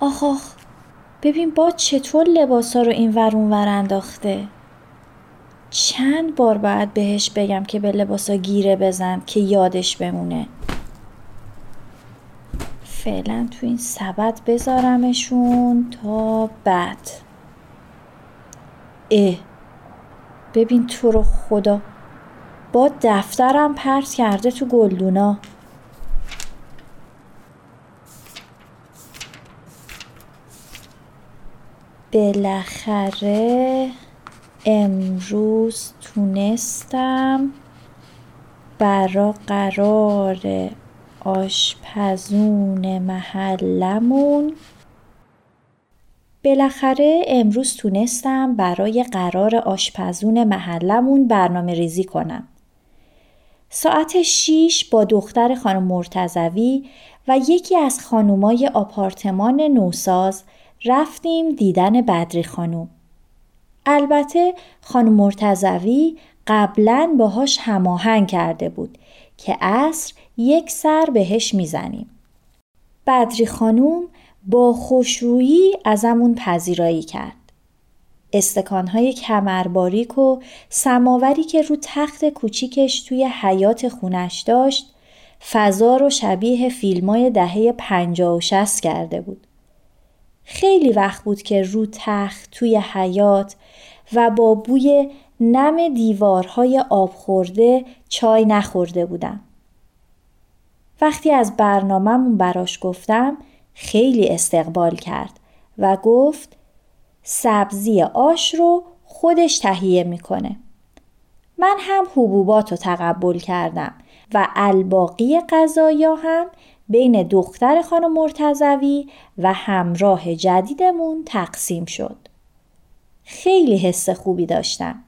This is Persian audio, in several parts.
آخ آخ. ببین با چطور لباسا رو این ور ور انداخته. چند بار باید بهش بگم که به لباسا گیره بزن که یادش بمونه. فعلا تو این سبد بذارمشون تا بعد. اه. ببین تو رو خدا. با دفترم پرت کرده تو گلدونا. بالاخره امروز تونستم برا قرار آشپزون محلمون بالاخره امروز تونستم برای قرار آشپزون محلمون برنامه ریزی کنم. ساعت شیش با دختر خانم مرتزوی و یکی از خانومای آپارتمان نوساز رفتیم دیدن بدری خانوم. البته خانم مرتزوی قبلا باهاش هماهنگ کرده بود که عصر یک سر بهش می‌زنیم. بدری خانوم با خوشرویی ازمون پذیرایی کرد. استکانهای کمرباریک و سماوری که رو تخت کوچیکش توی حیات خونش داشت فضا رو شبیه فیلمای دهه پنجاه و شست کرده بود. خیلی وقت بود که رو تخت توی حیات و با بوی نم دیوارهای آب خورده چای نخورده بودم. وقتی از برنامهمون براش گفتم خیلی استقبال کرد و گفت سبزی آش رو خودش تهیه می‌کنه. من هم حبوبات رو تقبل کردم و الباقی غذایا هم بین دختر خانم مرتزوی و همراه جدیدمون تقسیم شد. خیلی حس خوبی داشتم.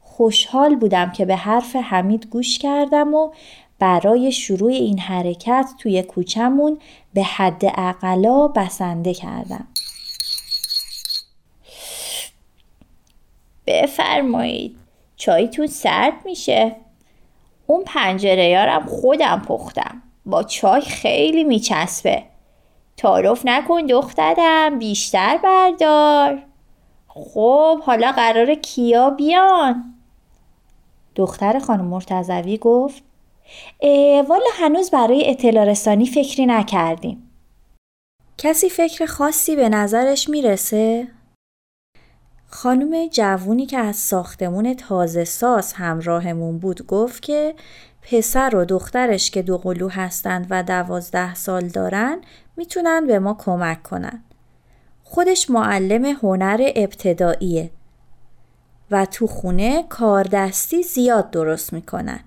خوشحال بودم که به حرف حمید گوش کردم و برای شروع این حرکت توی کوچمون به حد اقلا بسنده کردم. بفرمایید چایتون سرد میشه اون پنجره یارم خودم پختم با چای خیلی میچسبه تعارف نکن دخترم بیشتر بردار خب حالا قرار کیا بیان دختر خانم مرتزوی گفت والا هنوز برای اطلاع رسانی فکری نکردیم. کسی فکر خاصی به نظرش می‌رسه؟ خانم جوونی که از ساختمون تازه ساز همراهمون بود گفت که پسر و دخترش که دو قلو هستند و دوازده سال دارن می‌تونن به ما کمک کنن. خودش معلم هنر ابتداییه و تو خونه کاردستی زیاد درست می‌کنن.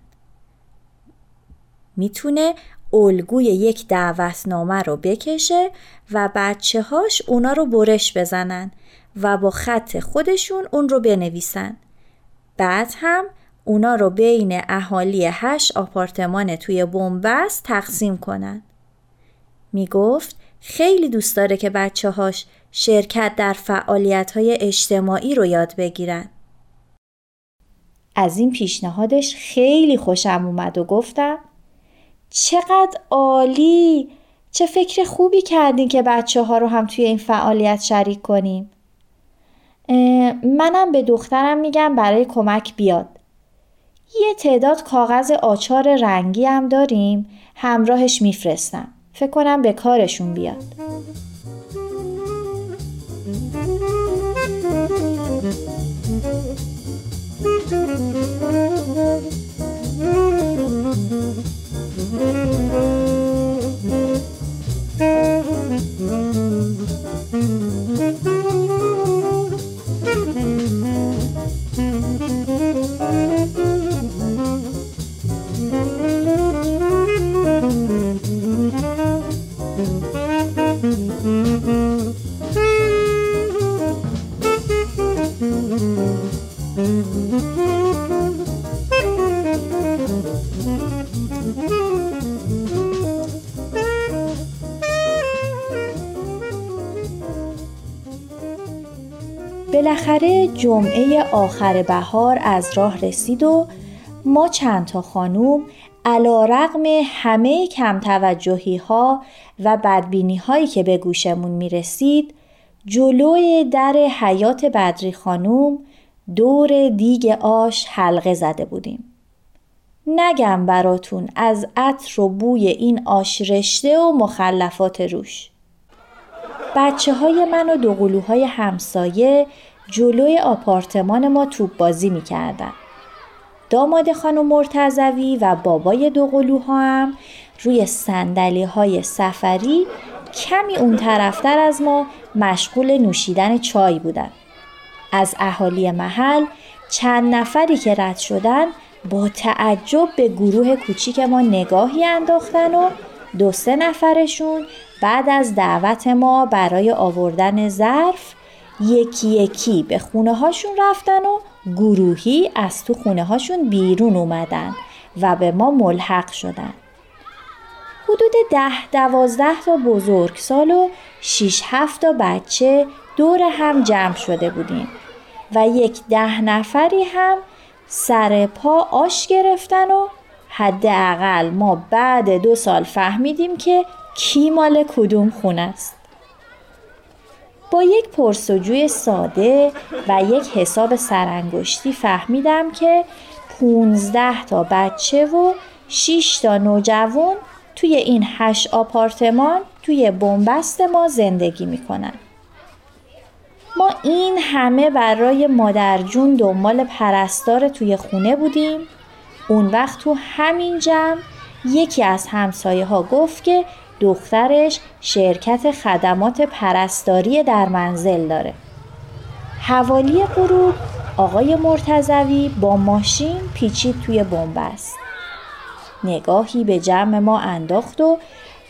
می‌تونه الگوی یک دعوتنامه رو بکشه و بچه هاش اونا رو برش بزنن و با خط خودشون اون رو بنویسن. بعد هم اونا رو بین اهالی هشت آپارتمان توی بومبست تقسیم کنن. می‌گفت خیلی دوست داره که بچه هاش شرکت در فعالیت های اجتماعی رو یاد بگیرن. از این پیشنهادش خیلی خوشم اومد و گفتم چقدر عالی چه فکر خوبی کردین که بچه ها رو هم توی این فعالیت شریک کنیم منم به دخترم میگم برای کمک بیاد یه تعداد کاغذ آچار رنگی هم داریم. همراهش میفرستم. فکر کنم به کارشون بیاد. بالاخره جمعه آخر بهار از راه رسید و ما چند تا خانوم علا رقم همه کم توجهی ها و بدبینی هایی که به گوشمون می رسید جلوی در حیات بدری خانوم دور دیگ آش حلقه زده بودیم. نگم براتون از عطر و بوی این آش رشته و مخلفات روش. بچه های من و دوقلوهای همسایه جلوی آپارتمان ما توپ بازی می کردن. داماد خانم مرتزوی و بابای دوقلوها هم روی سندلی های سفری کمی اون طرفتر از ما مشغول نوشیدن چای بودن. از اهالی محل چند نفری که رد شدن با تعجب به گروه کوچیک ما نگاهی انداختن و دو سه نفرشون بعد از دعوت ما برای آوردن ظرف یکی یکی به خونه هاشون رفتن و گروهی از تو خونه هاشون بیرون اومدن و به ما ملحق شدن. حدود ده دوازده تا بزرگ سال و شیش هفت تا بچه دور هم جمع شده بودیم و یک ده نفری هم سر پا آش گرفتن و حداقل ما بعد دو سال فهمیدیم که کی مال کدوم خونه است. با یک پرسجوی ساده و یک حساب سرانگشتی فهمیدم که 15 تا بچه و 6 تا نوجوان توی این هشت آپارتمان توی بنبست ما زندگی می‌کنن. ما این همه برای مادرجون دنبال پرستار توی خونه بودیم اون وقت تو همین جمع یکی از همسایه ها گفت که دخترش شرکت خدمات پرستاری در منزل داره. حوالی غروب آقای مرتزوی با ماشین پیچید توی بنبست. نگاهی به جمع ما انداخت و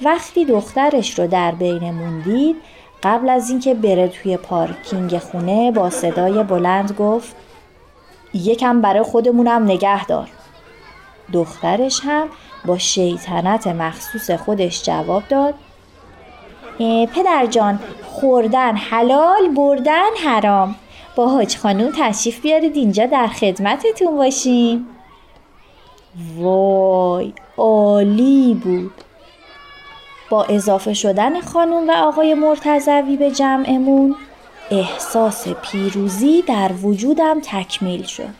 وقتی دخترش رو در بینمون دید قبل از اینکه بره توی پارکینگ خونه با صدای بلند گفت یکم برای خودمونم نگه دار. دخترش هم با شیطنت مخصوص خودش جواب داد. پدر جان خوردن حلال بردن حرام. با حاج خانوم تشریف بیارید اینجا در خدمتتون باشیم. وای عالی بود. با اضافه شدن خانوم و آقای مرتزوی به جمعمون احساس پیروزی در وجودم تکمیل شد.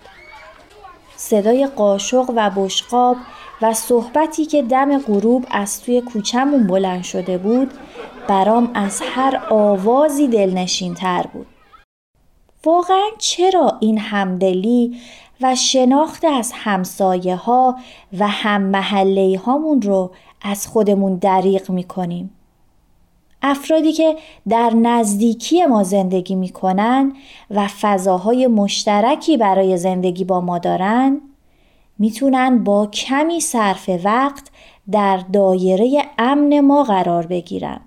صدای قاشق و بشقاب و صحبتی که دم غروب از توی کوچمون بلند شده بود برام از هر آوازی دلنشین تر بود. واقعا چرا این همدلی و شناخت از همسایه ها و هم محله هامون رو از خودمون دریغ می کنیم؟ افرادی که در نزدیکی ما زندگی می کنن و فضاهای مشترکی برای زندگی با ما دارن می‌تونن با کمی صرف وقت در دایره امن ما قرار بگیرن.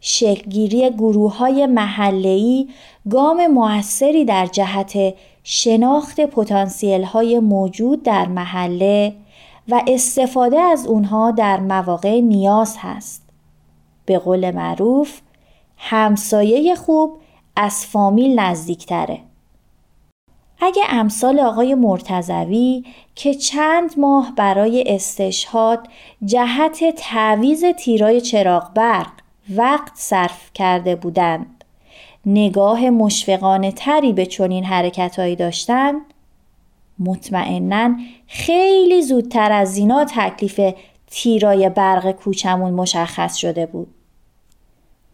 شکلگیری گروه های محلهی گام موثری در جهت شناخت پتانسیل های موجود در محله و استفاده از اونها در مواقع نیاز هست. به قول معروف همسایه خوب از فامیل نزدیکتره. اگه امثال آقای مرتزوی که چند ماه برای استشهاد جهت تعویز تیرای چراغ برق وقت صرف کرده بودند نگاه مشفقانه تری به چنین حرکتهایی داشتند مطمئنا خیلی زودتر از اینا تکلیف تیرای برق کوچمون مشخص شده بود.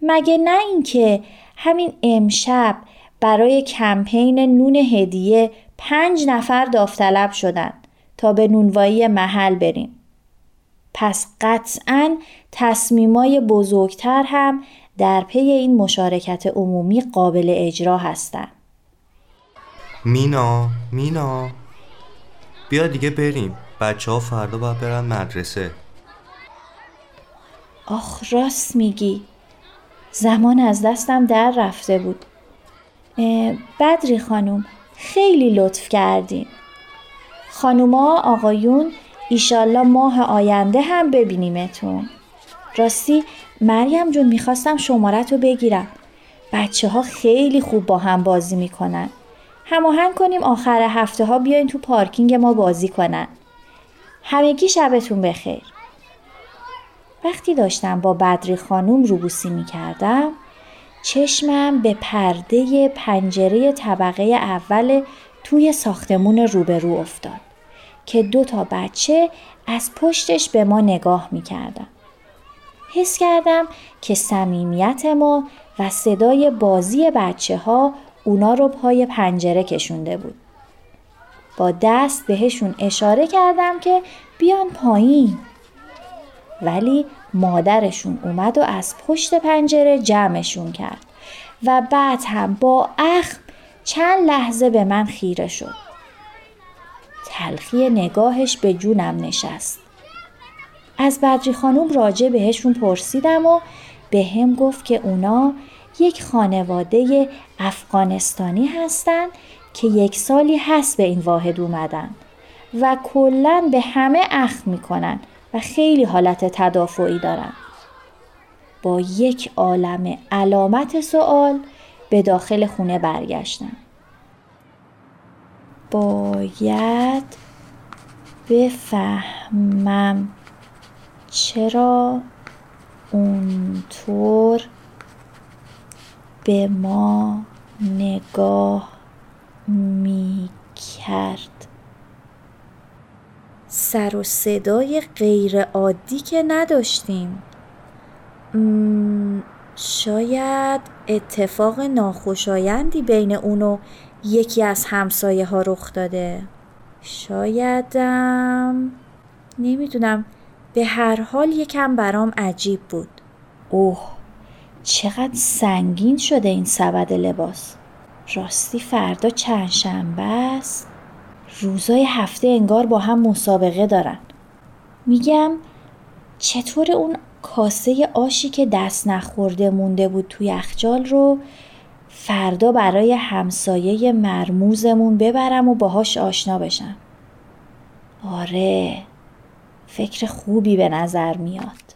مگه نه اینکه همین امشب برای کمپین نون هدیه پنج نفر داوطلب شدن تا به نونوایی محل بریم. پس قطعا تصمیمای بزرگتر هم در پی این مشارکت عمومی قابل اجرا هستند. مینا مینا. بیا دیگه بریم. بچه ها فردا باید برن مدرسه. آخ راست میگی. زمان از دستم در رفته بود. بدری خانوم خیلی لطف کردین. خانوما آقایون ایشالله ماه آینده هم ببینیمتون. راستی مریم جون می‌خواستم شمارت رو بگیرم. بچه ها خیلی خوب با هم بازی می‌کنن. هماهنگ کنیم آخر هفته ها بیاین تو پارکینگ ما بازی کنن. همگی شبتون بخیر. وقتی داشتم با بدری خانوم روبوسی می کردم چشمم به پرده پنجره طبقه اول توی ساختمون روبرو افتاد که دو تا بچه از پشتش به ما نگاه می کردن. حس کردم که صمیمیت ما و صدای بازی بچه ها اونا رو پای پنجره کشونده بود. با دست بهشون اشاره کردم که بیان پایین. ولی مادرشون اومد و از پشت پنجره جمعشون کرد و بعد هم با اخم چند لحظه به من خیره شد. تلخی نگاهش به جونم نشست. از بدری خانوم راجع بهشون پرسیدم و به هم گفت که اونا یک خانواده افغانستانی هستند که یک سالی هست به این واحد اومدن و کلا به همه اخ می‌کنن و خیلی حالت تدافعی دارن. با یک عالم علامت سوال به داخل خونه برگشتم. باید بفهمم چرا اونطور به ما نگاه می کرد سر و صدای غیر عادی که نداشتیم. شاید اتفاق ناخوشایندی بین اونو یکی از همسایه ها رخ داده. شایدم نمی‌دونم. به هر حال یکم برام عجیب بود. اوه چقدر سنگین شده این سبد لباس. راستی فردا چند شنبه است؟ روزای هفته انگار با هم مسابقه دارن. میگم چطور اون کاسه آشی که دست نخورده مونده بود توی یخچال رو فردا برای همسایه مرموزمون ببرم و باهاش آشنا بشم؟ آره فکر خوبی به نظر میاد.